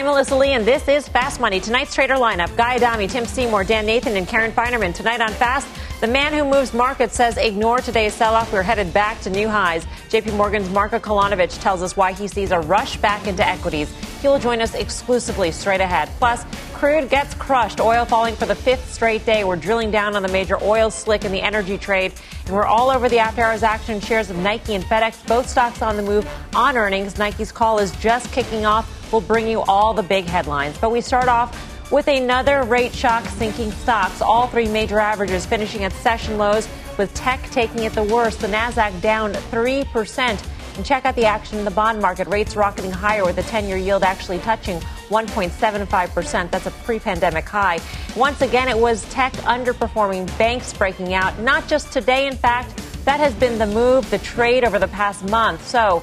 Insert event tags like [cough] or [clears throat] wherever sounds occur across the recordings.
I'm Melissa Lee, and this is Fast Money. Tonight's trader lineup Guy Adami, Tim Seymour, Dan Nathan, and Karen Finerman. Tonight on Fast, the man who moves markets says ignore today's sell off. We're headed back to new highs. JP Morgan's Marko Kolanovic tells us why he sees a rush back into equities. He will join us exclusively straight ahead. Plus, crude gets crushed. Oil falling for the fifth straight day. We're drilling down on the major oil slick in the energy trade. And we're all over the after hours action. Shares of Nike and FedEx, both stocks on the move on earnings. Nike's call is just kicking off. We'll bring you all the big headlines. But we start off with another rate shock sinking stocks. All three major averages finishing at session lows, with tech taking it the worst. The NASDAQ down 3%. And check out the action in the bond market. Rates rocketing higher with the 10 year yield actually touching 1.75%. That's a pre pandemic high. Once again, it was tech underperforming, banks breaking out. Not just today, in fact, that has been the move, the trade over the past month. So,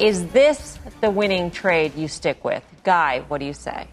is this the winning trade you stick with? Guy, what do you say?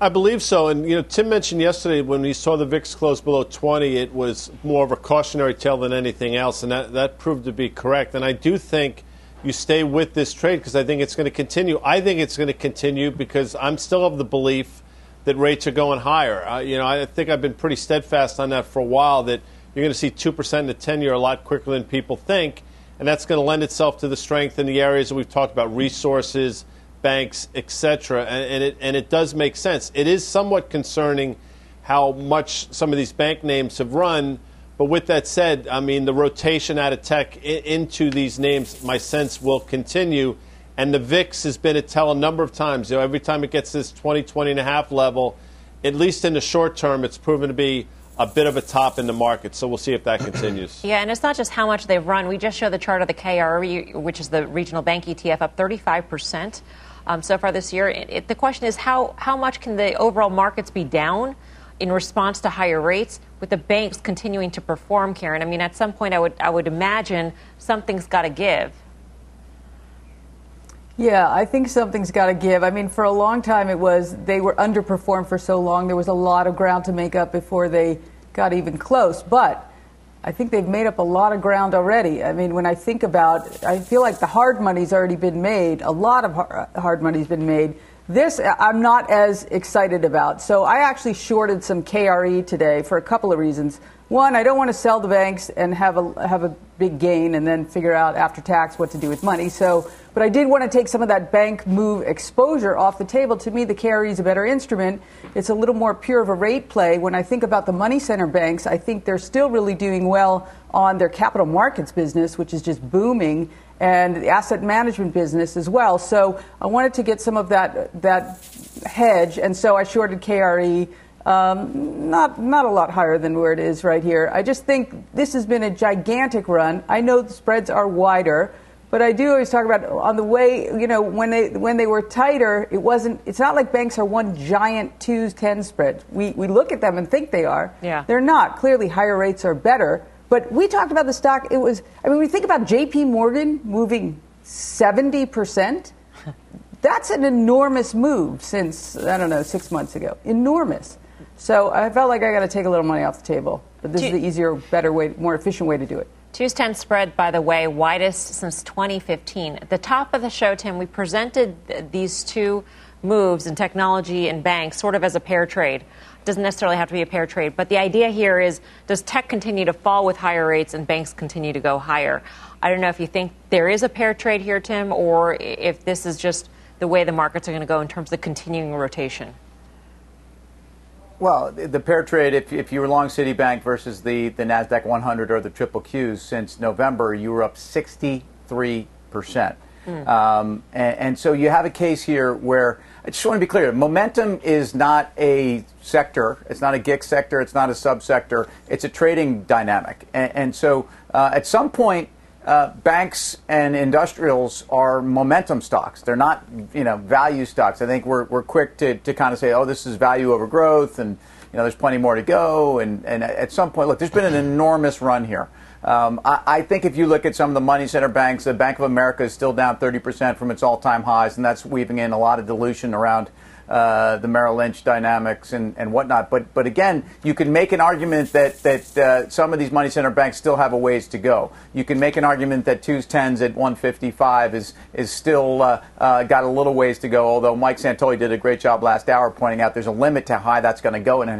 I believe so. And, you know, Tim mentioned yesterday when we saw the VIX close below 20, it was more of a cautionary tale than anything else. And that, that proved to be correct. And I do think you stay with this trade because I think it's going to continue. I think it's going to continue because I'm still of the belief that rates are going higher. Uh, you know, I think I've been pretty steadfast on that for a while that you're going to see 2% in the 10 year a lot quicker than people think. And that's going to lend itself to the strength in the areas that we've talked about resources banks, etc. And, and, it and it does make sense. It is somewhat concerning how much some of these bank names have run. But with that said, I mean the rotation out of tech I- into these names, my sense will continue. And the VIX has been a tell a number of times. You know, every time it gets this 20, 20 and a half level, at least in the short term, it's proven to be a bit of a top in the market. So we'll see if that continues. [clears throat] Yeah, and it's not just how much they've run. We just show the chart of the KRE, which is the regional bank ETF, up 35 percent um, so far this year. It, it, the question is how, how much can the overall markets be down in response to higher rates with the banks continuing to perform, Karen? I mean, at some point, I would, I would imagine something's got to give. Yeah, I think something's got to give. I mean, for a long time, it was they were underperformed for so long. There was a lot of ground to make up before they got even close. But I think they've made up a lot of ground already. I mean, when I think about, I feel like the hard money's already been made. A lot of uh, hard money's been made. This uh, I'm not as excited about. So I actually shorted some KRE today for a couple of reasons. One, I don't want to sell the banks and have a have a big gain and then figure out after tax what to do with money. So, but I did want to take some of that bank move exposure off the table. To me, the KRE is a better instrument. It's a little more pure of a rate play. When I think about the money center banks, I think they're still really doing well on their capital markets business, which is just booming, and the asset management business as well. So I wanted to get some of that that hedge, and so I shorted KRE. Um, not not a lot higher than where it is right here. I just think this has been a gigantic run. I know the spreads are wider, but I do always talk about on the way. You know, when they when they were tighter, it wasn't. It's not like banks are one giant twos ten spread. We we look at them and think they are. Yeah, they're not. Clearly, higher rates are better. But we talked about the stock. It was. I mean, we think about J.P. Morgan moving seventy percent. [laughs] That's an enormous move since I don't know six months ago. Enormous. So I felt like I got to take a little money off the table. But this is the easier, better way, more efficient way to do it. Twos 10 spread, by the way, widest since 2015. At the top of the show, Tim, we presented these two moves in technology and banks sort of as a pair trade. Doesn't necessarily have to be a pair trade, but the idea here is does tech continue to fall with higher rates and banks continue to go higher? I don't know if you think there is a pair trade here, Tim, or if this is just the way the markets are going to go in terms of continuing rotation. Well, the pair trade, if, if you were long Citibank versus the, the NASDAQ 100 or the triple Qs since November, you were up 63%. Mm. Um, and, and, so you have a case here where I just want to be clear momentum is not a sector, it's not a GIC sector, it's not a subsector, it's a trading dynamic. And, and so uh, at some point, uh, banks and industrials are momentum stocks. They're not, you know, value stocks. I think we're, we're quick to, to kind of say, oh, this is value over growth, and you know, there's plenty more to go. And, and at some point, look, there's been an enormous run here. Um, I, I, think if you look at some of the money center banks, the Bank of America is still down 30% from its all-time highs, and that's weaving in a lot of dilution around uh, the Merrill Lynch dynamics and, and whatnot. But but again, you can make an argument that that uh, some of these money center banks still have a ways to go. You can make an argument that twos tens at 155 is is still uh, uh, got a little ways to go. Although Mike Santoli did a great job last hour pointing out there's a limit to how high that's going to go in a,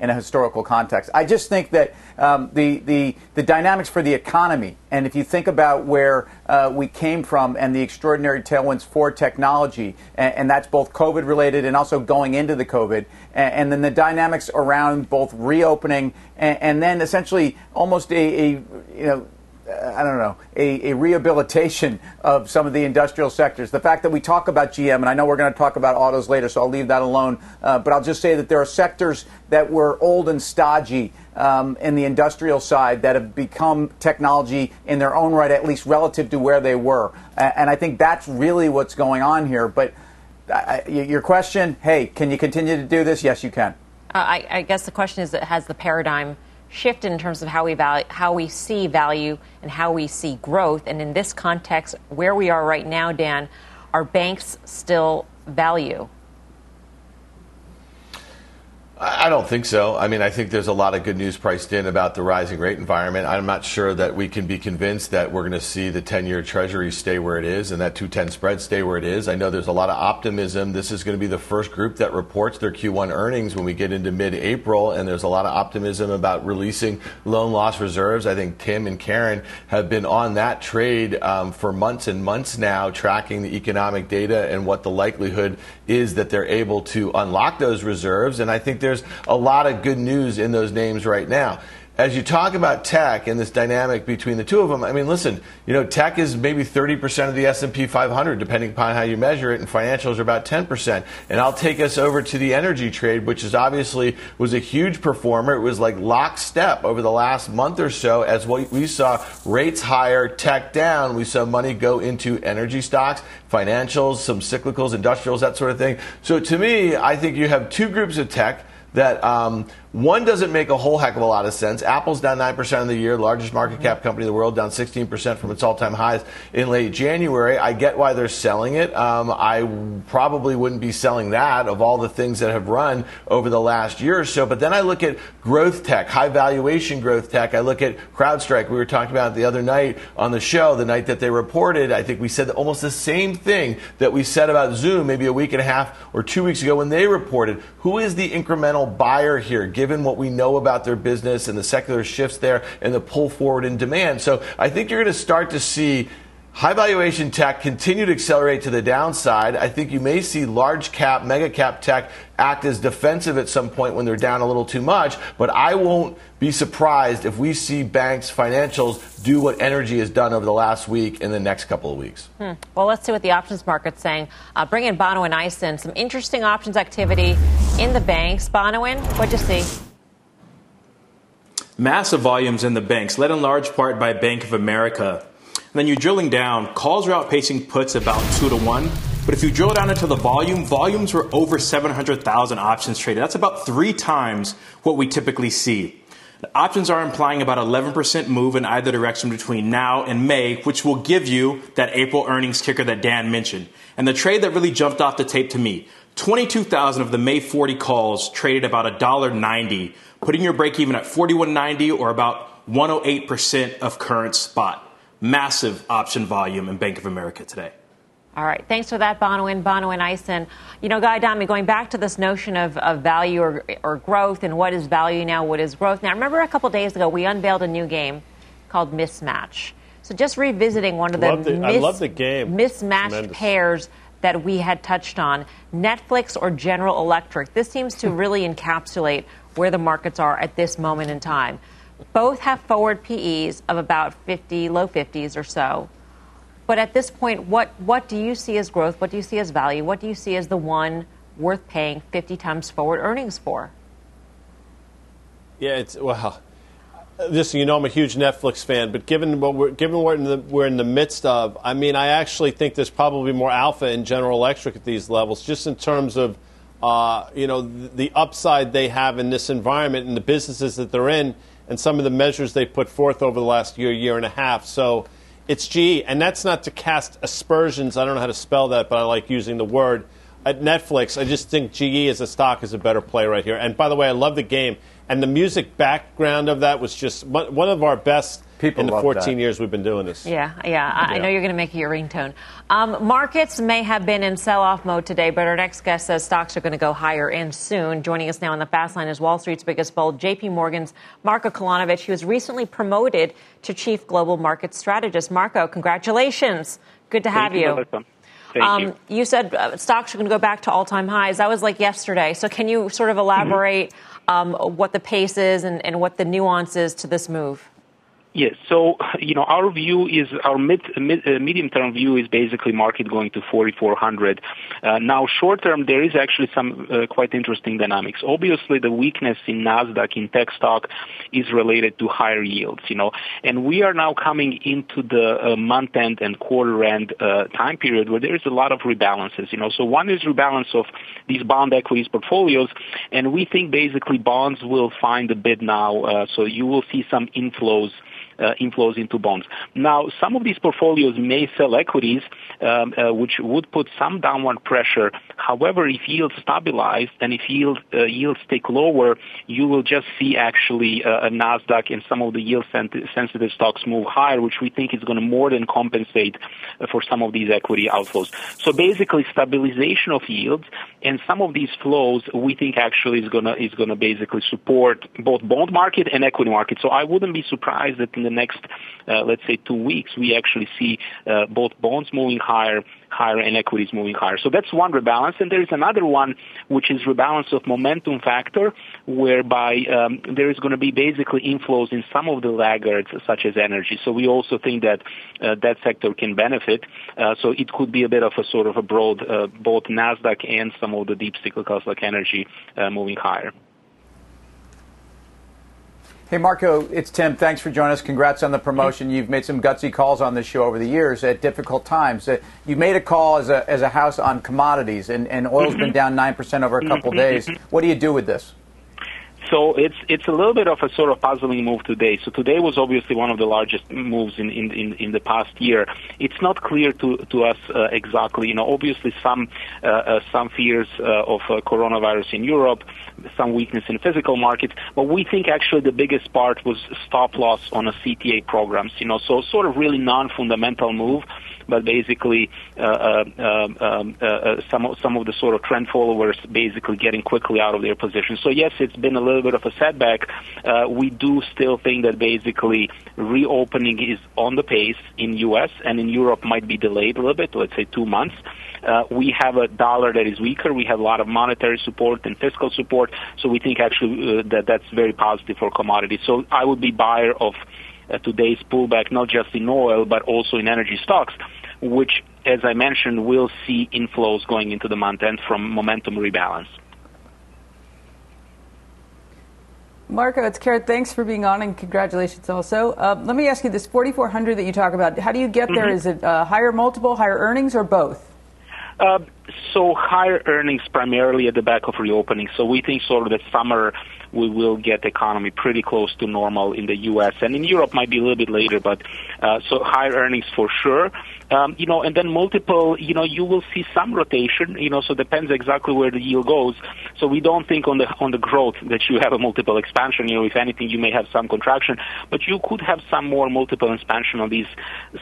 in a historical context. I just think that um, the the the dynamics for the economy, and if you think about where uh, we came from and the extraordinary tailwinds for technology, and, and that's both COVID related and also going into the COVID, and, and then the dynamics around both reopening and, and then essentially almost a, a you know I don't know, a, a, rehabilitation of some of the industrial sectors. The fact that we talk about GM, and I know we're going to talk about autos later, so I'll leave that alone. Uh, but I'll just say that there are sectors that were old and stodgy um, in the industrial side that have become technology in their own right, at least relative to where they were. And I think that's really what's going on here. But uh, your question, hey, can you continue to do this? Yes, you can. Uh, I, I guess the question is, has the paradigm shifted in terms of how we value, how we see value and how we see growth. And in this context, where we are right now, Dan, are banks still value? I don't think so. I mean, I think there's a lot of good news priced in about the rising rate environment. I'm not sure that we can be convinced that we're going to see the 10 year Treasury stay where it is and that 210 spread stay where it is. I know there's a lot of optimism. This is going to be the first group that reports their Q1 earnings when we get into mid April, and there's a lot of optimism about releasing loan loss reserves. I think Tim and Karen have been on that trade um, for months and months now, tracking the economic data and what the likelihood is that they're able to unlock those reserves. And I think there's a lot of good news in those names right now as you talk about tech and this dynamic between the two of them, I mean, listen, you know, tech is maybe 30% of the S&P 500, depending upon how you measure it, and financials are about 10%. And I'll take us over to the energy trade, which is obviously was a huge performer. It was like lockstep over the last month or so as we saw rates higher, tech down. We saw money go into energy stocks, financials, some cyclicals, industrials, that sort of thing. So to me, I think you have two groups of tech that um, one doesn't make a whole heck of a lot of sense. Apple's down 9% of the year, largest market cap company in the world, down 16% from its all time highs in late January. I get why they're selling it. Um, I probably wouldn't be selling that of all the things that have run over the last year or so. But then I look at growth tech, high valuation growth tech. I look at CrowdStrike. We were talking about the other night on the show, the night that they reported. I think we said almost the same thing that we said about Zoom maybe a week and a half or two weeks ago when they reported. Who is the incremental buyer here, given what we know about their business and the secular shifts there and the pull forward in demand. So I think you're going to start to see High valuation tech continue to accelerate to the downside. I think you may see large cap, mega cap tech act as defensive at some point when they're down a little too much, but I won't be surprised if we see banks, financials do what energy has done over the last week in the next couple of weeks. Hmm. Well, let's see what the options market's saying. Uh, bring in Bonawyn Eison. Some interesting options activity in the banks. Bonawyn, what'd you see? Massive volumes in the banks, led in large part by Bank of America. Then you're drilling down, calls are outpacing puts about two to one. But if you drill down into the volume, volumes were over 700,000 options traded. That's about three times what we typically see. The options are implying about 11% move in either direction between now and May, which will give you that April earnings kicker that Dan mentioned. And the trade that really jumped off the tape to me 22,000 of the May 40 calls traded about $1.90, putting your break even at 41.90 or about 108% of current spot massive option volume in Bank of America today. All right. Thanks for that, Bonawyn. Bonawyn Eison. You know, Guy Adami, going back to this notion of, of value or, or growth and what is value now, what is growth now. Remember a couple days ago, we unveiled a new game called Mismatch. So just revisiting one of the, the mis- I love the game. mismatched Tremendous. pairs that we had touched on Netflix or General Electric. This seems to really encapsulate where the markets are at this moment in time. Both have forward PEs of about 50, low 50s or so. But at this point, what, what do you see as growth? What do you see as value? What do you see as the one worth paying 50 times forward earnings for? Yeah, it's, well, listen, you know I'm a huge Netflix fan, but given what we're, given what we're in, the, we're in the midst of, I mean, I actually think there's probably more alpha in General Electric at these levels, just in terms of, uh, you know, the, upside they have in this environment and the businesses that they're in and some of the measures they've put forth over the last year, year and a half. So it's GE, and that's not to cast aspersions. I don't know how to spell that, but I like using the word at Netflix, I just think GE as a stock is a better play right here. And by the way, I love the game. And the music background of that was just one of our best People in the 14 that. years we've been doing this. Yeah, yeah. I, I know you're going to make it your ringtone. Um, markets may have been in sell-off mode today, but our next guest says stocks are going to go higher and soon. Joining us now on the fast line is Wall Street's biggest bull, J.P. Morgan's Marko Kolanovic. He was recently promoted to chief global market strategist. Marko, congratulations. Good to have Thank you. you. Um, you. you. said uh, stocks are going to go back to all-time highs. That was like yesterday. So can you sort of elaborate mm-hmm. um, what the pace is and, and what the nuance is to this move? Yes. So, you know, our view is our mid, mid uh, medium term view is basically market going to 4400. Uh, now, short term, there is actually some uh, quite interesting dynamics. Obviously, the weakness in Nasdaq in tech stock is related to higher yields, you know, and we are now coming into the uh, month end and quarter end uh, time period where there is a lot of rebalances, you know. So one is rebalance of these bond equities portfolios, and we think basically bonds will find a bid now. Uh, so you will see some inflows Uh, inflows into bonds. Now, some of these portfolios may sell equities, um, uh, which would put some downward pressure. However, if yields stabilize and if yield, uh, yields take lower, you will just see actually a Nasdaq and some of the yield-sensitive stocks move higher, which we think is going to more than compensate for some of these equity outflows. So basically, stabilization of yields and some of these flows, we think actually is going to is going to basically support both bond market and equity market. So I wouldn't be surprised that in the next, uh, let's say, two weeks, we actually see uh, both bonds moving higher, higher, and equities moving higher. So that's one rebalance. And there is another one, which is rebalance of momentum factor, whereby um, there is going to be basically inflows in some of the laggards, such as energy. So we also think that uh, that sector can benefit. Uh, so it could be a bit of a sort of a broad, uh, both Nasdaq and some of the deep cyclicals like energy uh, moving higher. Hey, Marko, it's Tim. Thanks for joining us. Congrats on the promotion. You've made some gutsy calls on this show over the years at difficult times. Uh, you made a call as a, as a house on commodities, and, and oil's been mm-hmm. down 9% over a couple days. What do you do with this? So it's it's a little bit of a sort of puzzling move today. So today was obviously one of the largest moves in in, in, in the past year. It's not clear to to us uh, exactly. You know, obviously some uh, uh, some fears uh, of uh, coronavirus in Europe, some weakness in physical markets, but we think actually the biggest part was stop loss on a CTA programs. You know, so sort of really non-fundamental move but basically uh, uh, um, um, uh, uh, some of, some of the sort of trend followers basically getting quickly out of their position. So yes, it's been a little bit of a setback. Uh, we do still think that basically reopening is on the pace in U.S. and in Europe might be delayed a little bit, let's say two months. Uh, we have a dollar that is weaker. We have a lot of monetary support and fiscal support. So we think actually uh, that that's very positive for commodities. So I would be buyer of today's pullback, not just in oil, but also in energy stocks, which, as I mentioned, will see inflows going into the month end from momentum rebalance. Marko, it's Karen. Thanks for being on, and congratulations also. Uh, let me ask you this 4,400 that you talk about, how do you get there? Mm-hmm. Is it uh, higher multiple, higher earnings, or both? Uh, so higher earnings primarily at the back of reopening. So we think sort of that summer we will get the economy pretty close to normal in the U.S. and in Europe might be a little bit later, but uh, so higher earnings for sure. Um, you know, and then multiple, you know, you will see some rotation, you know, so depends exactly where the yield goes. So we don't think on the on the growth that you have a multiple expansion. You know, if anything, you may have some contraction, but you could have some more multiple expansion on these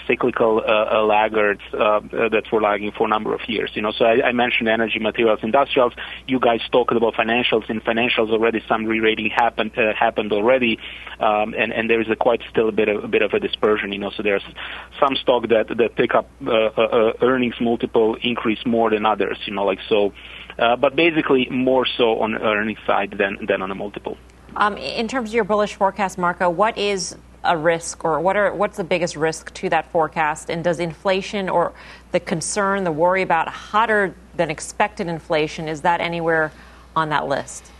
cyclical uh, uh, laggards uh, that were lagging for a number of years. You know, so I, I mentioned energy, materials, industrials. You guys talked about financials. In financials, already some re-rating happened uh, happened already, um, and and there is a quite still a bit of a bit of a dispersion. You know, so there's some stock that that pick up uh, uh, uh, earnings multiple increase more than others. You know, like so. Uh, but basically more so on earnings side than, than on the multiple. Um, in terms of your bullish forecast, Marko, what is a risk or what are what's the biggest risk to that forecast? And does inflation or the concern, the worry about hotter than expected inflation, is that anywhere on that list?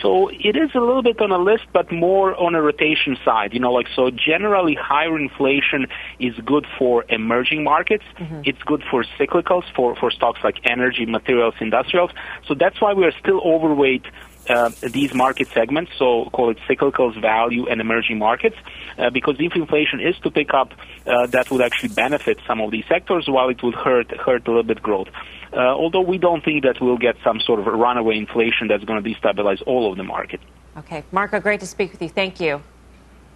So it is a little bit on a list, but more on a rotation side. You know, like so generally higher inflation is good for emerging markets. Mm-hmm. It's good for cyclicals, for, for stocks like energy, materials, industrials. So that's why we are still overweight uh, these market segments, so call it cyclicals, value, and emerging markets, uh, because if inflation is to pick up, uh, that would actually benefit some of these sectors, while it would hurt hurt a little bit growth. Uh, although we don't think that we'll get some sort of runaway inflation that's going to destabilize all of the market. Okay, Marko, great to speak with you. Thank you.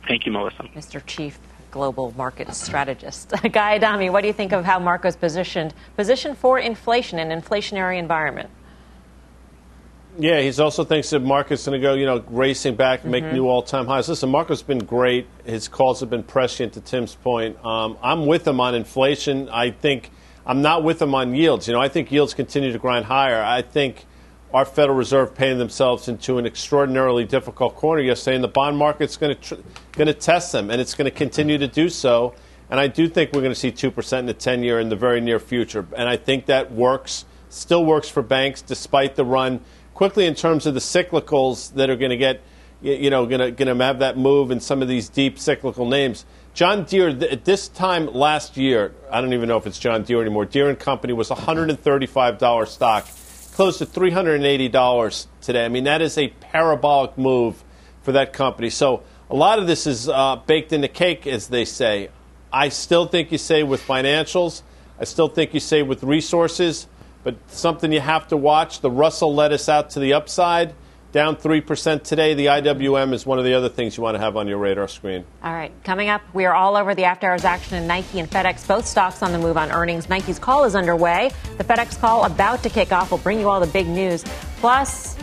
Thank you, Melissa. Mr. Chief Global Market Strategist. [laughs] Guy Adami, what do you think of how Marko's positioned positioned for inflation and inflationary environment? Yeah, he also thinks that market's going to go, you know, racing back and make mm-hmm. new all-time highs. Listen, Marko's been great. His calls have been prescient. To Tim's point, um, I'm with him on inflation. I think I'm not with him on yields. You know, I think yields continue to grind higher. I think our Federal Reserve painted themselves into an extraordinarily difficult corner yesterday, and the bond market's going to tr- going to test them, and it's going to continue to do so. And I do think we're going to see two percent in the ten year in the very near future, and I think that works, still works for banks despite the run quickly in terms of the cyclicals that are going to get, you know, going to going to have that move in some of these deep cyclical names. John Deere, at this time last year, I don't even know if it's John Deere anymore. Deere and Company was a $135 stock close to $380 today. I mean, that is a parabolic move for that company. So a lot of this is uh, baked in the cake, as they say. I still think you say with financials. I still think you say with resources. But something you have to watch the Russell led us out to the upside down 3% today. The IWM is one of the other things you want to have on your radar screen. All right. Coming up, we are all over the after hours action in Nike and FedEx, both stocks on the move on earnings. Nike's call is underway. The FedEx call about to kick off. We'll bring you all the big news. Plus,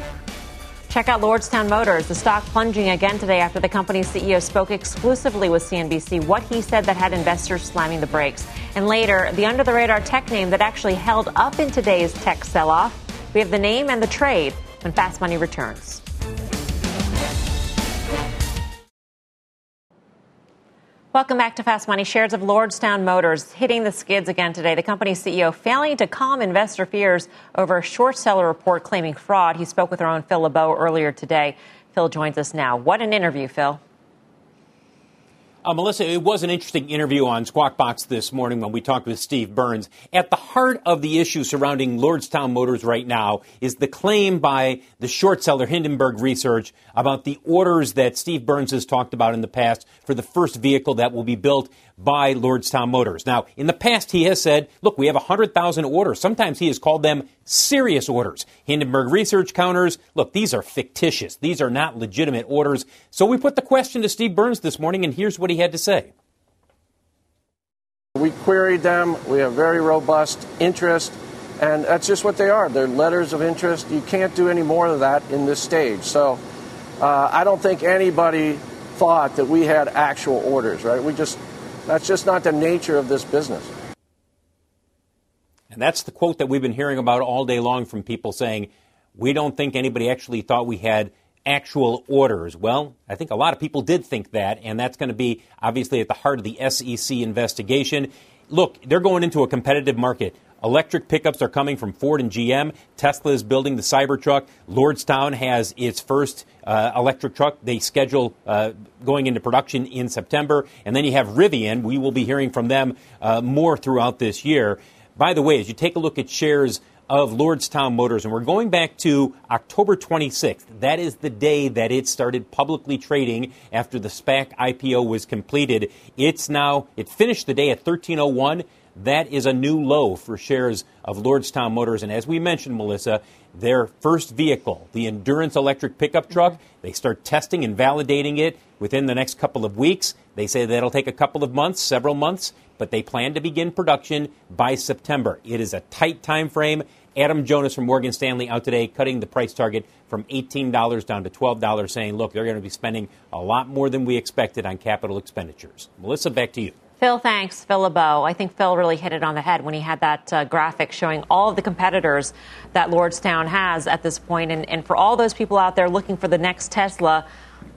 check out Lordstown Motors. The stock plunging again today after the company's CEO spoke exclusively with CNBC. What he said that had investors slamming the brakes. And later, the under the radar tech name that actually held up in today's tech sell off. We have the name and the trade when Fast Money returns. Welcome back to Fast Money. Shares of Lordstown Motors hitting the skids again today. The company's CEO failing to calm investor fears over a short seller report claiming fraud. He spoke with our own Phil LeBeau earlier today. Phil joins us now. What an interview, Phil. Uh, Melissa, it was an interesting interview on Squawk Box this morning when we talked with Steve Burns. At the heart of the issue surrounding Lordstown Motors right now is the claim by the short seller Hindenburg Research about the orders that Steve Burns has talked about in the past for the first vehicle that will be built by Lordstown Motors. Now, in the past, he has said, look, we have 100,000 orders. Sometimes he has called them serious orders. Hindenburg research counters, look, these are fictitious. These are not legitimate orders. So we put the question to Steve Burns this morning, and here's what he had to say. We queried them. We have very robust interest, and that's just what they are. They're letters of interest. You can't do any more of that in this stage. So uh, I don't think anybody thought that we had actual orders, right? We just that's just not the nature of this business. And that's the quote that we've been hearing about all day long from people saying, we don't think anybody actually thought we had actual orders. Well, I think a lot of people did think that, and that's going to be obviously at the heart of the SEC investigation. Look, they're going into a competitive market. Electric pickups are coming from Ford and GM. Tesla is building the Cybertruck. Lordstown has its first uh, electric truck. They schedule uh, going into production in September. And then you have Rivian. We will be hearing from them uh, more throughout this year. By the way, as you take a look at shares of Lordstown Motors, and we're going back to October 26th. That is the day that it started publicly trading after the SPAC IPO was completed. It's now, it finished the day at 1301. That is a new low for shares of Lordstown Motors. And as we mentioned, Melissa, their first vehicle, the Endurance electric pickup truck, mm-hmm. they start testing and validating it within the next couple of weeks. They say that'll take a couple of months, several months, but they plan to begin production by September. It is a tight time frame. Adam Jonas from Morgan Stanley out today cutting the price target from $18 down to $12, saying, look, they're going to be spending a lot more than we expected on capital expenditures. Melissa, back to you. Phil, thanks. Phil LeBeau. I think Phil really hit it on the head when he had that uh, graphic showing all of the competitors that Lordstown has at this point. And, and for all those people out there looking for the next Tesla,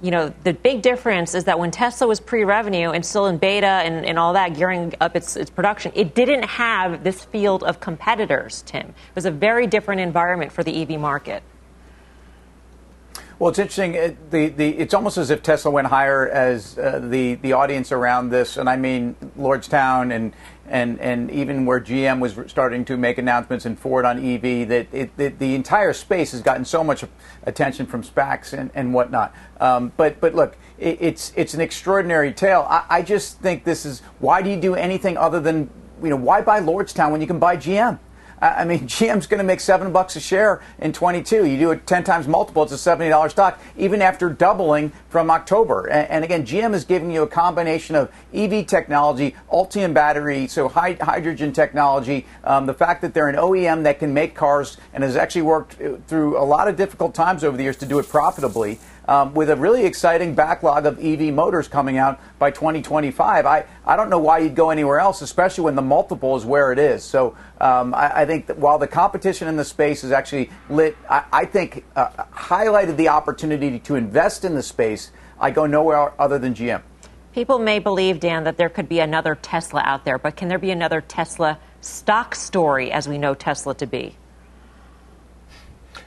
you know, the big difference is that when Tesla was pre revenue and still in beta and, and all that, gearing up its, its production, it didn't have this field of competitors, Tim. It was a very different environment for the EV market. Well, it's interesting. It, the, the, it's almost as if Tesla went higher as uh, the, the audience around this, and I mean Lordstown and, and, and even where GM was starting to make announcements and Ford on EV, that it, it, the entire space has gotten so much attention from SPACs and, and whatnot. Um, but, but look, it, it's, it's an extraordinary tale. I, I just think this is why do you do anything other than, you know, why buy Lordstown when you can buy GM? I mean, [laughs] GM's going to make seven bucks a share in 22. You do it 10 times multiple, it's a $70 stock, even after doubling from October. And, again, GM is giving you a combination of EV technology, Ultium battery, so hydrogen technology, um, the fact that they're an OEM that can make cars and has actually worked uh, through a lot of difficult times over the years to do it profitably um, with a really exciting backlog of EV motors coming out by 2025. I, I don't know why you'd go anywhere else, especially when the multiple is where it is. So um, I, I, think that while the competition in the space is actually lit, I, I think uh, highlighted the opportunity to invest in the space. I go nowhere other than GM. People may believe, Dan, that there could be another Tesla out there, but can there be another Tesla stock story as we know Tesla to be?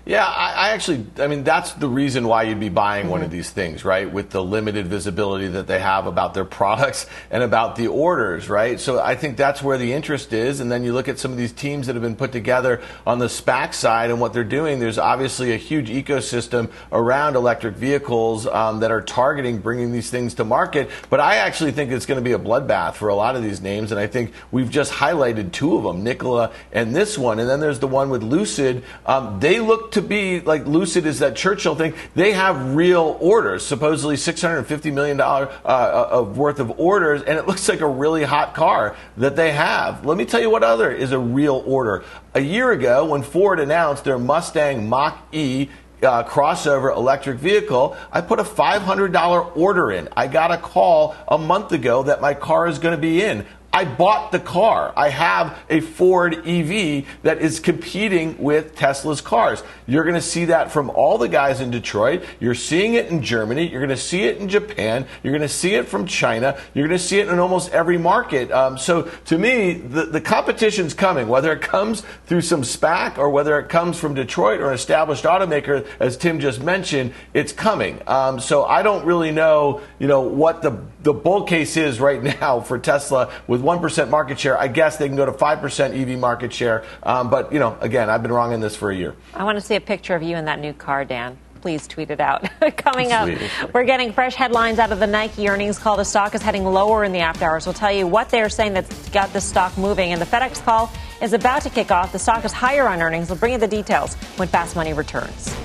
Yeah, I, I, actually, I mean, that's the reason why you'd be buying mm-hmm. one of mm-hmm. these things, right? With the limited visibility that they have about their [laughs] products and about the orders, right? So I think that's where the interest is. And then you look at some of these teams that have been put together on the SPAC side and what they're doing. There's obviously a huge ecosystem around electric vehicles um, that are targeting bringing these things to market. But I actually think it's going to be a bloodbath for a lot of these names. And I think we've just highlighted two of them, Nikola and this one. And then there's the one with Lucid. Um, they look to be like Lucid is that Churchill thing. They have real orders, supposedly $650 million uh, uh, of worth of orders, and it looks like a really hot car that they have. Let me tell you what other is a real order. A year ago, when Ford announced their Mustang Mach E uh, crossover electric vehicle, I put a $500 order in. I got a call a month ago that my car is going to be in. I bought the car. I have a Ford EV that is competing with Tesla's cars. You're going to see that from all the guys in Detroit. You're seeing it in Germany. You're going to see it in Japan. You're going to see it from China. You're going to see it in almost every market. Um, so to me, the, the competition's coming, whether it comes through some SPAC or whether it comes from Detroit or an established automaker, as Tim just mentioned, it's coming. Um, so I don't really know, you know, what the, the bull case is right [laughs] now for Tesla with with 1% market share. I guess they can go to 5% EV market share. Um, but, you know, again, I've been wrong in this for a year. I want to see a picture of you in that new car, Dan please tweet it out. [laughs] Coming up, we're getting fresh headlines out of the Nike earnings call. The stock is heading lower in the after hours. We'll tell you what they're saying that's got the stock moving. And the FedEx call is about to kick off. The stock is higher on earnings. We'll bring you the details when Fast Money returns.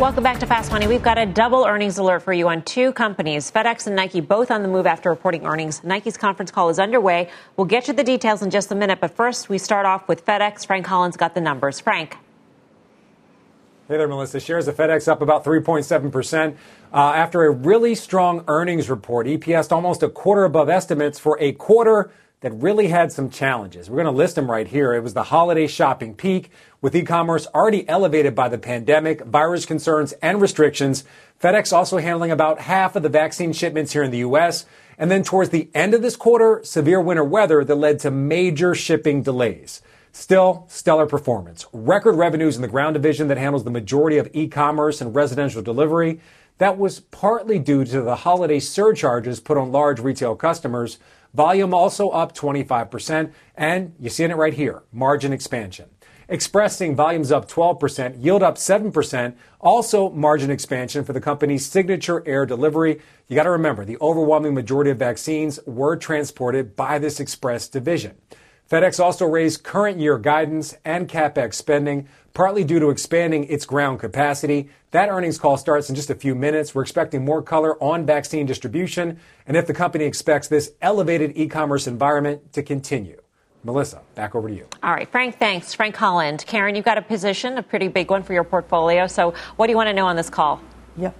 Welcome back to Fast Money. We've got a double earnings alert for you on two companies, FedEx and Nike, both on the move after reporting earnings. Nike's conference call is underway. We'll get you the details in just a minute, but first we start off with FedEx. Frank Holland got the numbers. Frank. Hey there, Melissa. Shares of FedEx up about 3.7% uh, after a really strong earnings report. EPS almost a quarter above estimates for a quarter that really had some challenges. We're going to list them right here. It was the holiday shopping peak with e-commerce already elevated by the pandemic, virus concerns, and restrictions. FedEx also handling about half of the vaccine shipments here in the U.S. And then towards the end of this quarter, severe winter weather that led to major shipping delays. Still, stellar performance. Record revenues in the ground division that handles the majority of e-commerce and residential delivery. That was partly due to the holiday surcharges put on large retail customers. Volume also up 25%, and you're seeing it right here margin expansion. Expressing volumes up 12%, yield up 7%, also margin expansion for the company's signature air delivery. You got to remember, the overwhelming majority of vaccines were transported by this Express division. FedEx also raised current year guidance and capex spending, partly due to expanding its ground capacity. That earnings call starts in just a few minutes. We're expecting more color on vaccine distribution and if the company expects this elevated e commerce environment to continue. Melissa, back over to you. All right, Frank, thanks. Frank Holland. Karen, you've got a position, a pretty big one for your portfolio. So, what do you want to know on this call? Yep.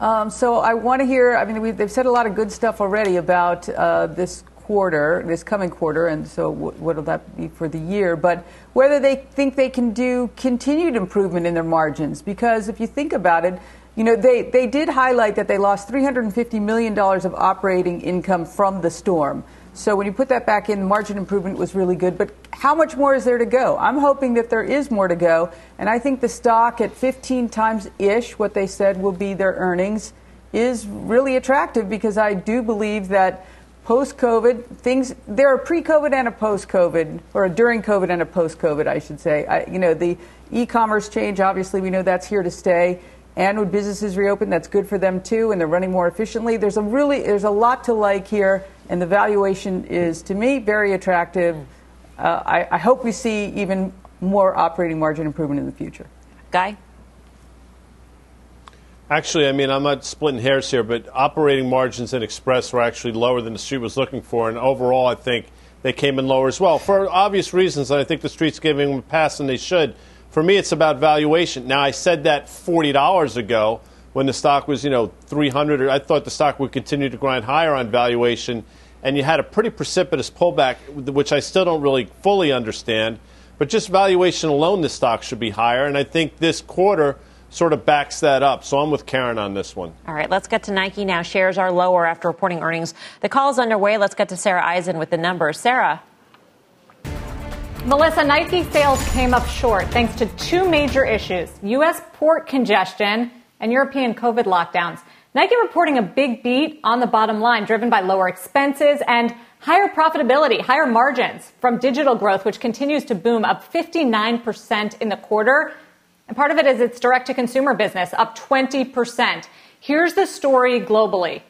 Um, so, I want to hear, I mean, they've said a lot of good stuff already about uh, this quarter, this coming quarter, and so what will that be for the year? But whether they think they can do continued improvement in their margins, because if you think about it, you know, they, they did highlight that they lost $350 million of operating income from the storm. So when you put that back in, margin improvement was really good. But how much more is there to go? I'm hoping that there is more to go. And I think the stock at 15 times ish, what they said will be their earnings, is really attractive because I do believe that post COVID things, there are pre COVID and a post COVID, or a during COVID and a post COVID, I should say. I, you know, the e commerce change, obviously, we know that's here to stay. And when businesses reopen, that's good for them too, and they're running more efficiently. There's a really, there's a lot to like here and the valuation is, to me, very attractive. Uh, I, I hope we see even more operating margin improvement in the future. Guy? Actually, I mean, I'm not splitting hairs here, but operating margins in Express were actually lower than the street was looking for, and overall, I think they came in lower as well for obvious reasons. And I think the street's giving them a pass, and they should. For me, it's about valuation. Now, I said that forty dollars ago when the stock was, you know, 300. I thought the stock would continue to grind higher on valuation and you had a pretty precipitous pullback, which I still don't really fully understand. But just valuation alone, the stock should be higher. And I think this quarter sort of backs that up. So I'm with Karen on this one. All right, let's get to Nike now. Shares are lower after reporting earnings. The call is underway. Let's get to Sarah Eisen with the numbers. Sarah. Melissa, Nike sales came up short thanks to two major issues U.S. port congestion and European COVID lockdowns. Nike reporting a big beat on the bottom line, driven by lower expenses and higher profitability, higher margins from digital growth, which continues to boom up 59% in the quarter. And part of it is its direct to consumer business, up 20%. Here's the story globally.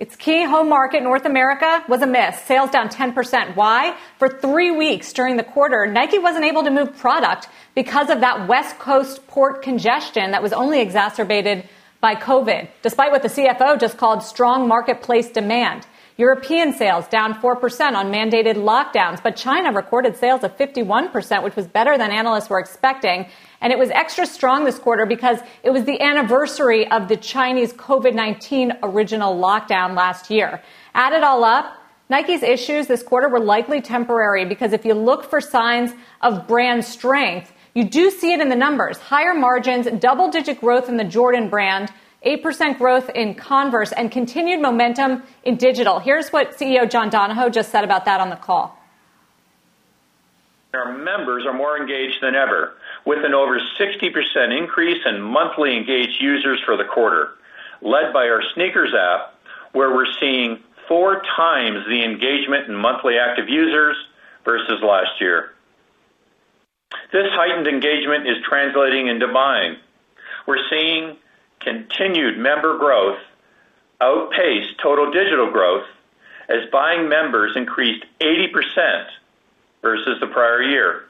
Its key home market, North America, was a miss. Sales down 10%. Why? For three weeks during the quarter, Nike wasn't able to move product because of that West Coast port congestion that was only exacerbated by COVID, despite what the CFO just called strong marketplace demand. European sales down 4% on mandated lockdowns, but China recorded sales of 51%, which was better than analysts were expecting. And it was extra strong this quarter because it was the anniversary of the Chinese COVID 19 original lockdown last year. Add it all up, Nike's issues this quarter were likely temporary because if you look for signs of brand strength, you do see it in the numbers. Higher margins, double digit growth in the Jordan brand, 8% growth in Converse, and continued momentum in digital. Here's what CEO John Donahoe just said about that on the call. Our members are more engaged than ever, with an over 60% increase in monthly engaged users for the quarter, led by our SNKRS app, where we're seeing four times the engagement in monthly active users versus last year. This heightened engagement is translating into buying. We're seeing continued member growth outpace total digital growth as buying members increased 80% versus the prior year.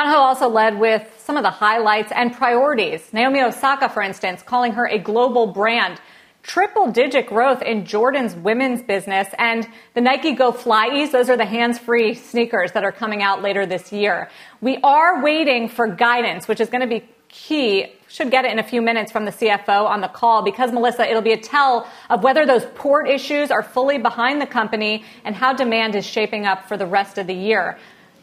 Donahoe also led with some of the highlights and priorities. Naomi Osaka, for instance, calling her a global brand triple digit growth in Jordan's women's business and the Nike Go FlyEase. Those are the hands free sneakers that are coming out later this year. We are waiting for guidance, which is going to be key. Should get it in a few minutes from the CFO on the call because, Melissa, it'll be a tell of whether those port issues are fully behind the company and how demand is shaping up for the rest of the year.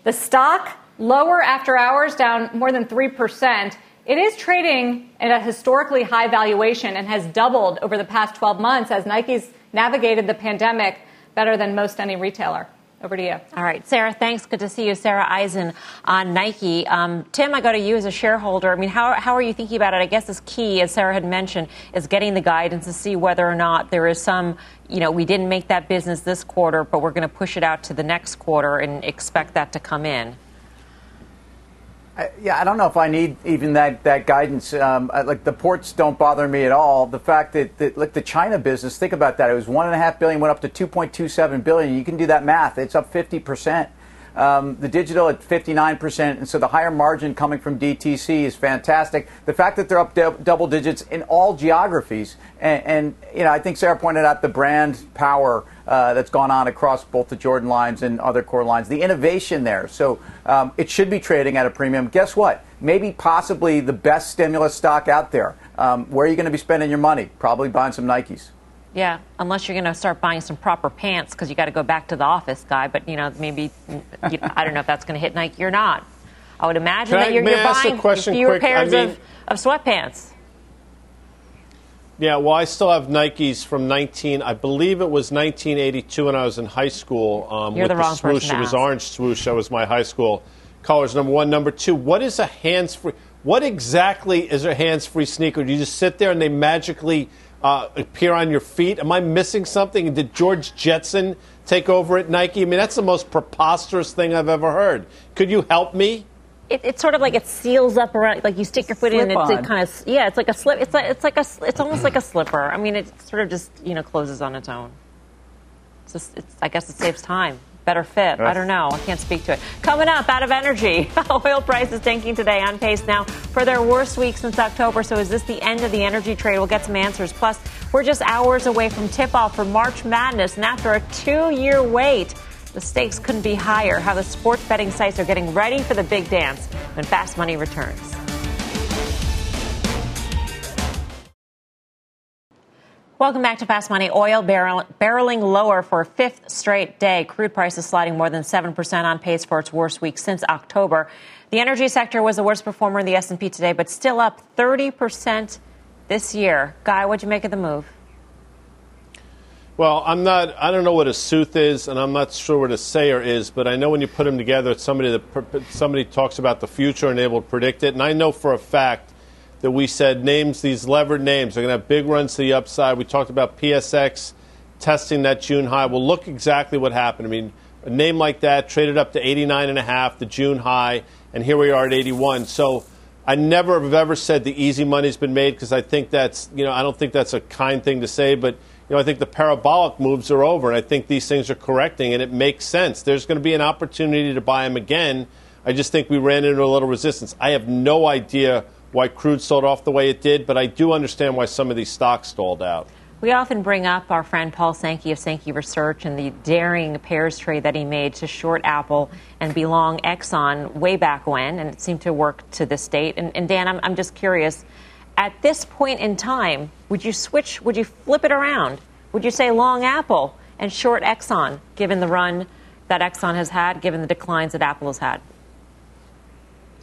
The stock lower after hours, down more than 3%. It is trading at a historically high valuation and has doubled over the past 12 months as Nike's navigated the pandemic better than most any retailer. Over to you. All right, Sarah, thanks. Good to see you. Sarah Eisen on Nike. Um, Tim, I go to you as a shareholder. I mean, how, how are you thinking about it? I guess is key, as Sarah had mentioned, is getting the guidance to see whether or not there is some, you know, we didn't make that business this quarter, but we're going to push it out to the next quarter and expect that to come in. I, yeah, I don't know if I need even that that guidance. Um, like the ports don't bother me at all. The fact that, that like the China business, think about that. It was one and a half billion, went up to two point two seven billion. You can do that math. It's up fifty percent. Um, the digital at 59%, and so the higher margin coming from DTC is fantastic. The fact that they're up double digits in all geographies, and, and, you know, I think Sarah pointed out the brand power uh, that's gone on across both the Jordan lines and other core lines, the innovation there. So um, it should be trading at a premium. Guess what? Maybe possibly the best stimulus stock out there. Um, where are you going to be spending your money? Probably buying some Nikes. Yeah, unless you're going to start buying some proper pants because you got to go back to the office, guy. But you know, maybe you, I don't know if that's going to hit Nike or not. I would imagine Can that I, you're, you're buying a question fewer quick? pairs I mean, of, of sweatpants. Yeah, well, I still have Nikes from 19. I believe it was 1982 when I was in high school. Um, You're with the wrong swoosh. person It was orange swoosh. That was my high school colors. Number one. Number two. What is a hands-free? What exactly is a hands-free sneaker? Do you just sit there and they magically uh, appear on your feet? Am I missing something? Did George Jetson take over at Nike? I mean, that's the most preposterous thing I've ever heard. Could you help me? It, it's sort of like it seals up around, like you stick your foot in, and it's, it kind of yeah, it's like a slip. It's like it's like a it's almost like a slipper. I mean, it sort of just you know closes on its own. It's just, it's, I guess it saves time. Better fit. I don't know. I can't speak to it. Coming up, out of energy. [laughs] Oil prices tanking today on pace now for their worst week since October. So is this the end of the energy trade? We'll get some answers. Plus, we're just hours away from tip off for March Madness. And after a two year wait, the stakes couldn't be higher. How the sports betting sites are getting ready for the big dance when Fast Money returns. Welcome back to Fast Money. Oil barrel, barreling lower for a fifth straight day. Crude prices sliding more than 7% on pace for its worst week since October. The energy sector was the worst performer in the S&P today, but still up 30% this year. Guy, what'd you make of the move? Well, I'm not. I don't know what a sooth is, and I'm not sure what a sayer is. But I know when you put them together, it's somebody that somebody talks about the future and able to predict it. And I know for a fact that we said names, these levered names, are going to have big runs to the upside. We talked about PSX testing that June high. Well, look exactly what happened. I mean, a name like that traded up to 89 and the June high, and here we are at 81. So. I never have ever said the easy money's been made because I think that's you know I don't think that's a kind thing to say, but you know I think the parabolic moves are over, and I think these things are correcting, and it makes sense. There's going to be an opportunity to buy them again. I just think we ran into a little resistance. I have no idea why crude sold off the way it did, but I do understand why some of these stocks stalled out. We often bring up our friend Paul Sankey of Sankey Research and the daring pairs trade that he made to short Apple and be long Exxon way back when, and it seemed to work to this date. And, and Dan, I'm, I'm just curious. At this point in time, would you switch? Would you flip it around? Would you say long Apple and short Exxon, given the run that Exxon has had, given the declines that Apple has had?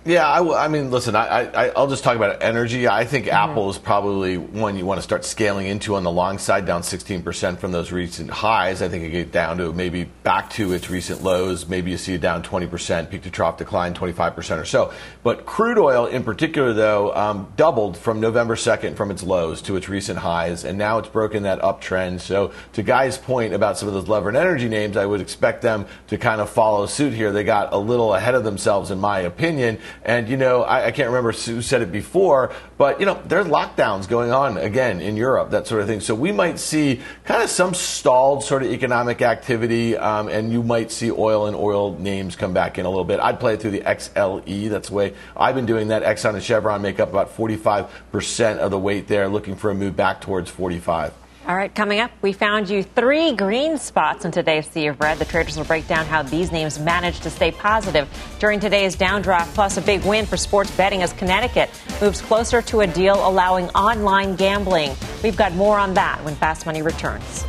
Yeah, I, will- I mean, listen, I, I, I'll just talk about energy. I think Apple is probably one you want to start scaling into on the long side, down 16% from those recent highs. I think it get down to maybe back to its recent lows. Maybe you see it down 20%, peak to trough decline 25% or so. But crude oil in particular, though, um, doubled from November 2nd from its lows to its recent highs, and now it's broken that uptrend. So, to Guy's point about some of those levered energy names, I would expect them to kind of follow suit here. They got a little ahead of themselves, in my opinion. And, you know, I, I can't remember who said it before, but, you know, there's lockdowns going on again in Europe, that sort of thing. So we might see kind of some stalled sort of economic activity, um, and you might see oil and oil names come back in a little bit. I'd play it through the XLE. That's the way I've been doing that. Exxon and Chevron make up about 45% of the weight there, looking for a move back towards 45. All right, coming up, we found you three green spots in today's Sea of Red. The traders will break down how these names managed to stay positive during today's downdraft, plus a big win for sports betting as Connecticut moves closer to a deal allowing online gambling. We've got more on that when Fast Money returns.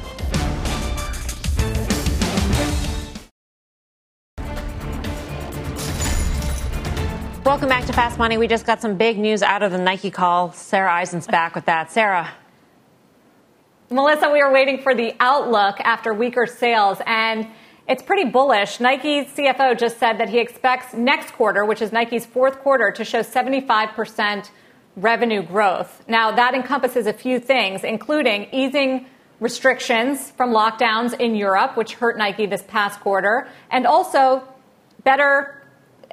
Welcome back to Fast Money. We just got some big news out of the Nike call. Sarah Eisen's back with that. Sarah. Melissa, we are waiting for the outlook after weaker sales, and it's pretty bullish. Nike's CFO just said that he expects next quarter, which is Nike's fourth quarter, to show 75% revenue growth. Now, that encompasses a few things, including easing restrictions from lockdowns in Europe, which hurt Nike this past quarter, and also better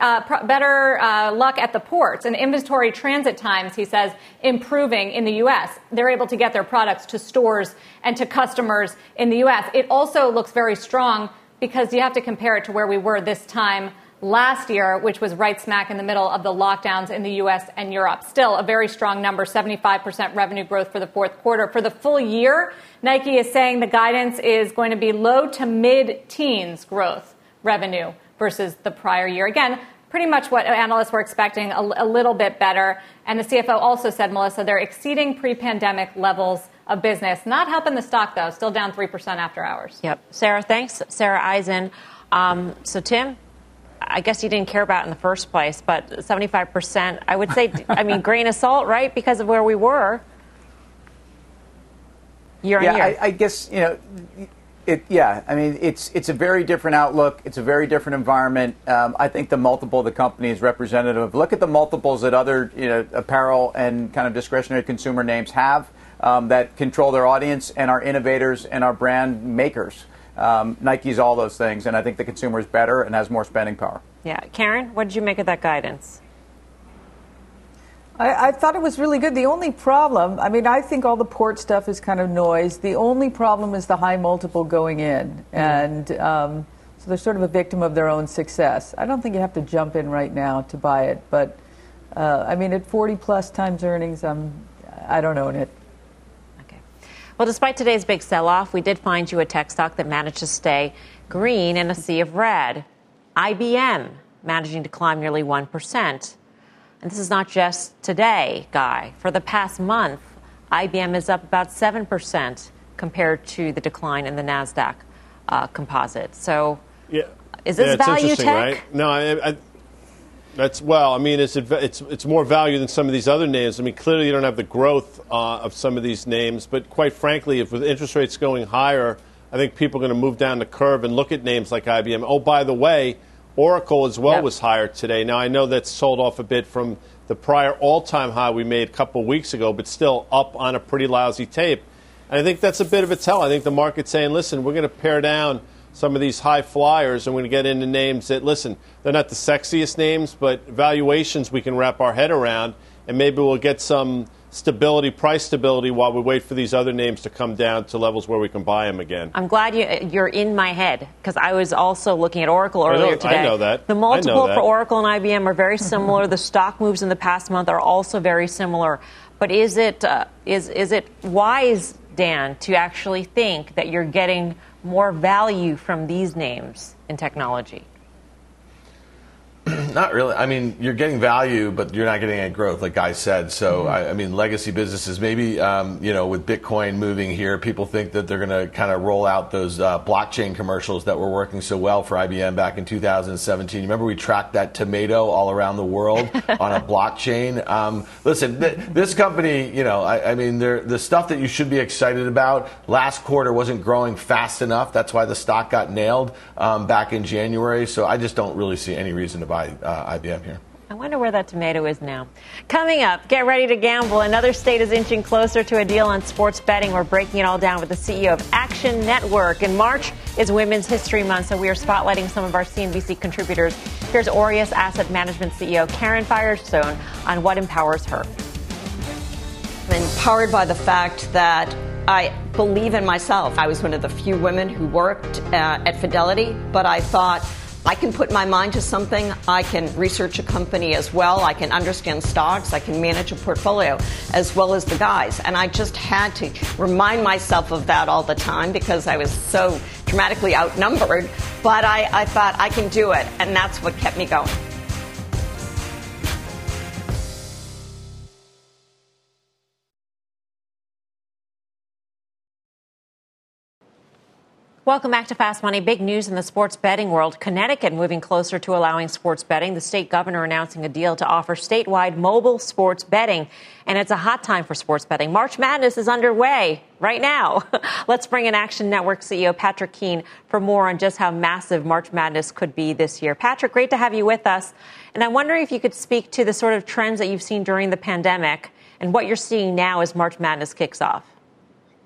uh, better uh, luck at the ports and inventory transit times, he says, improving in the U.S. They're able to get their products to stores and to customers in the U.S. It also looks very strong because you have to compare it to where we were this time last year, which was right smack in the middle of the lockdowns in the U.S. and Europe. Still a very strong number, 75% revenue growth for the fourth quarter. For the full year, Nike is saying the guidance is going to be low to mid teens growth revenue versus the prior year. Again, pretty much what analysts were expecting, a, a, little bit better. And the CFO also said, Melissa, they're exceeding pre pandemic levels of business. Not helping the stock, though, still down 3% after hours. Yep. Sarah, thanks. Sarah Eisen. Um, so, Tim, I guess you didn't care about in the first place, but 75%, I would say, [laughs] I mean, grain of salt, right? Because of where we were year yeah, on year. I, I guess, you know, it, yeah, I mean, it's it's a very different outlook. It's a very different environment. Um, I think the multiple the company is representative. Look at the multiples that other you know apparel and kind of discretionary consumer names have um, that control their audience and are innovators and are brand makers. Um, Nike's all those things, and I think the consumer is better and has more spending power. Yeah, Karen, what did you make of that guidance? I, I, thought it was really good. The only problem, I mean, I think all the port stuff is kind of noise. The only problem is the high multiple going in. And um, so they're sort of a victim of their own success. I don't think you have to jump in right now to buy it. But, uh, I mean, at 40 plus times earnings, I'm, I don't own it. Okay. Well, despite today's big sell off, we did find you a tech stock that managed to stay green in a sea of red. IBM managing to climb nearly 1%. And this is not just today, Guy. For the past month, IBM is up about 7% compared to the decline in the NASDAQ uh, composite. So, yeah. is this yeah, value tech? Right? No, I, I, that's, well, I mean, it's, it's, it's more value than some of these other names. I mean, clearly you don't have the growth uh, of some of these names, but quite frankly, if with interest rates going higher, I think people are going to move down the curve and look at names like IBM. Oh, by the way, Oracle as well yep. was higher today. Now, I know that's sold off a bit from the prior all time high we made a couple weeks ago, but still up on a pretty lousy tape. And I think that's a bit of a tell. I think the market's saying, listen, we're going to pare down some of these high flyers and we're going to get into names that, listen, they're not the sexiest names, but valuations we can wrap our head around, and maybe we'll get some stability, price stability, while we wait for these other names to come down to levels where we can buy them again. I'm glad you, you're in my head because I was also looking at Oracle earlier I know, today. I know that. The multiple that. for Oracle and IBM are very [laughs] similar. the stock moves in the past month are also very similar. But is it uh, is is it wise, Dan, to actually think that you're getting more value from these names in technology? [clears throat] Not really. I mean, you're getting value, but you're not getting any growth, like Guy said. So, mm-hmm. I, I, mean, legacy businesses, maybe, um, you know, with Bitcoin moving here, people think that they're going to kind of roll out those uh, blockchain commercials that were working so well for IBM back in 2017. Remember, we tracked that tomato all around the world [laughs] on a blockchain? Um, listen, th- this company, you know, I, I mean, the stuff that you should be excited about last quarter wasn't growing fast enough. That's why the stock got nailed um, back in January. So, I just don't really see any reason to buy uh, IBM here. I wonder where that tomato is now. Coming up, get ready to gamble. Another state is inching closer to a deal on sports betting. We're breaking it all down with the CEO of Action Network. In March is Women's History Month, so we are spotlighting some of our CNBC contributors. Here's Aureus Asset Management CEO Karen Firestone on what empowers her. I'm empowered by the fact that I believe in myself. I was one of the few women who worked uh, at Fidelity, but I thought, I can put my mind to something. I can research a company as well. I can understand stocks. I can manage a portfolio as well as the guys. And I just had to remind myself of that all the time because I was so dramatically outnumbered. But I, I thought I can do it. And that's what kept me going. Welcome back to Fast Money. Big news in the sports betting world. Connecticut moving closer to allowing sports betting. The state governor announcing a deal to offer statewide mobile sports betting. And it's a hot time for sports betting. March Madness is underway right now. [laughs] Let's bring in Action Network CEO Patrick Keane for more on just how massive March Madness could be this year. Patrick, great to have you with us. And I'm wondering if you could speak to the sort of trends that you've seen during the pandemic and what you're seeing now as March Madness kicks off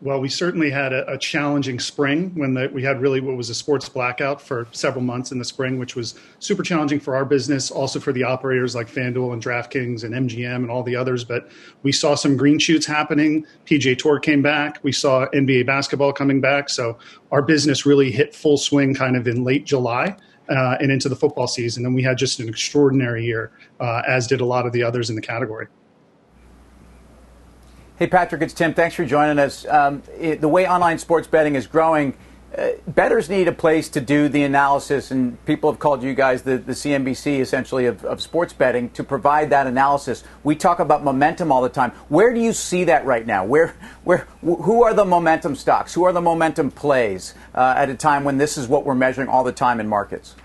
well, we certainly had a, a challenging spring when the, we had really what was a sports blackout for several months in the spring, which was super challenging for our business, also for the operators like FanDuel and DraftKings and MGM and all the others. But we saw some green shoots happening. PGA Tour came back. We saw NBA basketball coming back. So our business really hit full swing kind of in late July. Uh, and into the football season, and we had just an extraordinary year, uh, as did a lot of the others in the category. Hey, Patrick, it's Tim. Thanks for joining us. Um, it, the way online sports betting is growing, uh, bettors need a place to do the analysis, and people have called you guys the, the CNBC essentially of, of sports betting to provide that analysis. We talk about momentum all the time. Where do you see that right now? Where, where, who are the momentum stocks? Who are the momentum plays uh, at a time when this is what we're measuring all the time in markets?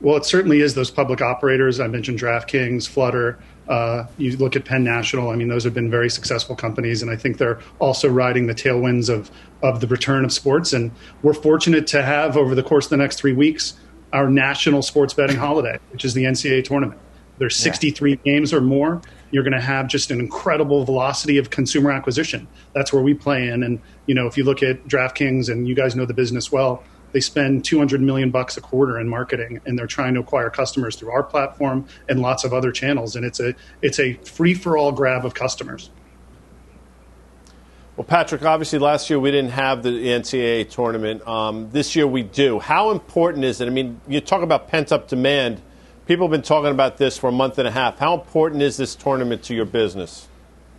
Well, it certainly is those public operators. I mentioned DraftKings, Flutter. Uh, you look at Penn National. I mean, those have been very successful companies, and I think they're also riding the tailwinds of of the return of sports. And we're fortunate to have over the course of the next three weeks our national sports betting holiday, which is the NCAA tournament. There's 63 yeah. games or more. You're going to have just an incredible velocity of consumer acquisition. That's where we play in. And you know, if you look at DraftKings, and you guys know the business well they spend 200 million bucks a quarter in marketing and they're trying to acquire customers through our platform and lots of other channels and it's a it's a free for all grab of customers well, Patrick, obviously last year we didn't have the NCAA tournament. Um, this year we do. How important is it? I mean, you talk about pent up demand. People have been talking about this for a month and a half. How important is this tournament to your business?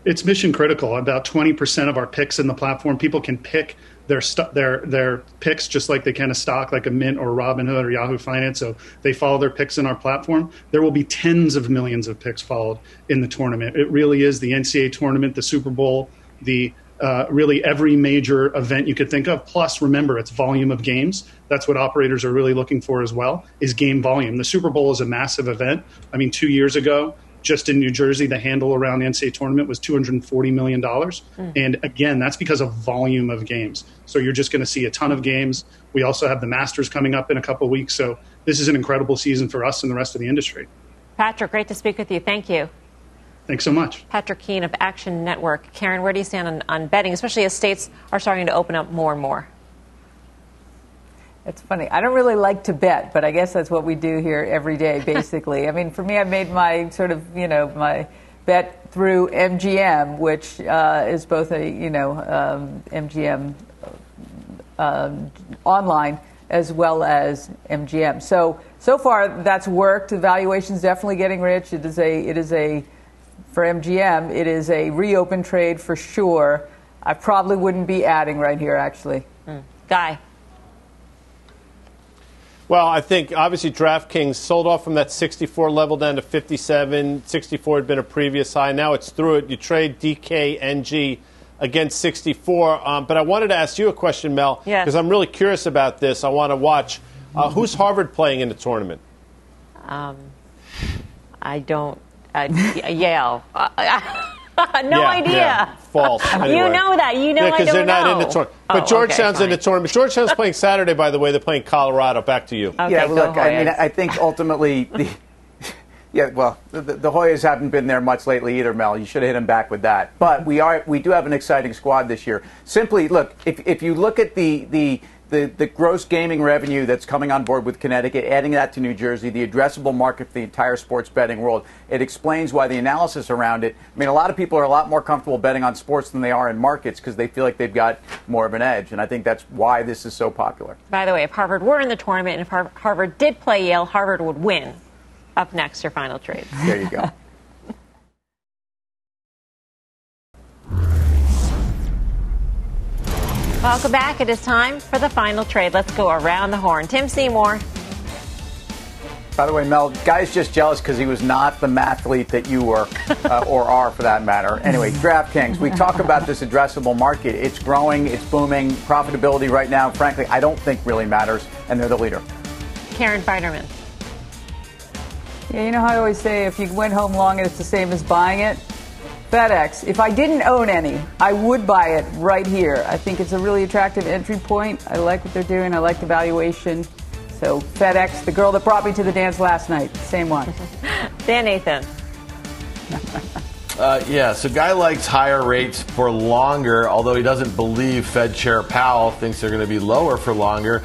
It's mission critical. About 20% of our picks in the platform, people can pick their st- their their picks just like they can a stock like a Mint or Robinhood or Yahoo Finance. So they follow their picks in our platform. There will be tens of millions of picks followed in the tournament. It really is the NCAA tournament, the Super Bowl, the uh, really every major event you could think of. Plus, remember, it's volume of games. That's what operators are really looking for as well. Is game volume. The Super Bowl is a massive event. I mean, two years ago, just in New Jersey, the handle around the NCAA tournament was $240 million. Mm. And again, that's because of volume of games. So you're just going to see a ton of games. We also have the Masters coming up in a couple weeks. So this is an incredible season for us and the rest of the industry. Patrick, great to speak with you. Thank you. Thanks so much. Patrick Keane of Action Network. Karen, where do you stand on, on betting, especially as states are starting to open up more and more? It's funny. I don't really like to bet, but I guess that's what we do here every day, [laughs] basically. I mean, for me, I made my sort of, you know, my bet through MGM, which uh, is both a, you know, um, MGM um, online as well as MGM. So, so far that's worked. The valuation's definitely getting rich. It is a, it is a, for MGM, it is a reopen trade for sure. I probably wouldn't be adding right here, actually. Mm. Guy. Well, I think obviously DraftKings sold off from that 64 level down to 57. 64 had been a previous high. Now it's through it. You trade DKNG against 64. Um, but I wanted to ask you a question, Mel, because yes. I'm really curious about this. I want to watch. Uh, who's Harvard playing in the tournament? Um, I don't. Uh, [laughs] Yale. [laughs] no yeah, idea. Yeah, false. [laughs] Anyway. You know that. You know yeah, because they're know. not in the tournament. But oh, Georgetown's okay, in the tournament. Georgetown's playing [laughs] Saturday, by the way. They're playing Colorado. Back to you. Okay, yeah, look, I mean, I think ultimately the. Yeah, well, the, the Hoyas haven't been there much lately either, Mel. You should have hit them back with that. But we are, we do have an exciting squad this year. Simply, look, if, if you look at the the the, the gross gaming revenue that's coming on board with Connecticut, adding that to New Jersey, the addressable market for the entire sports betting world, it explains why the analysis around it. I mean, a lot of people are a lot more comfortable betting on sports than they are in markets because they feel like they've got more of an edge. And I think that's why this is so popular. By the way, if Harvard were in the tournament and if Harvard did play Yale, Harvard would win. Up next, your final trade. There you go. [laughs] Welcome back. It is time for the final trade. Let's go around the horn. Tim Seymour. By the way, Mel, guy's just jealous because he was not the mathlete that you were, [laughs] uh, or are for that matter. Anyway, DraftKings, we talk about this addressable market. It's growing, it's booming. Profitability right now, frankly, I don't think really matters, and they're the leader. Karen Finerman. Yeah, you know how I always say if you went home long, it's the same as buying it? FedEx. If I didn't own any, I would buy it right here. I think it's a really attractive entry point. I like what they're doing. I like the valuation. So FedEx, the girl that brought me to the dance last night, same one. [laughs] Dan Nathan. Uh, yeah, so guy likes higher rates for longer, although he doesn't believe Fed Chair Powell thinks they're going to be lower for longer.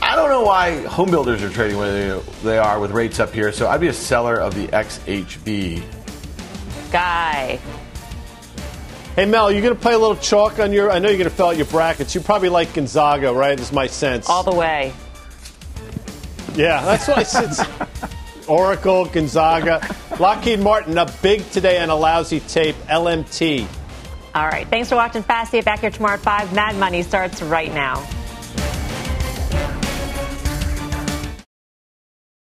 I don't know why home builders are trading where they are with rates up here, so I'd be a seller of the XHB. Guy. Hey Mel, you're going to play a little chalk on your. I know you're going to fill out your brackets. You probably like Gonzaga, right? Is my sense. All the way. Yeah, that's what I said. [laughs] Oracle, Gonzaga, Lockheed Martin up big today on a lousy tape. LMT. All right. Thanks for watching Fast. See you back here tomorrow at five. Mad Money starts right now.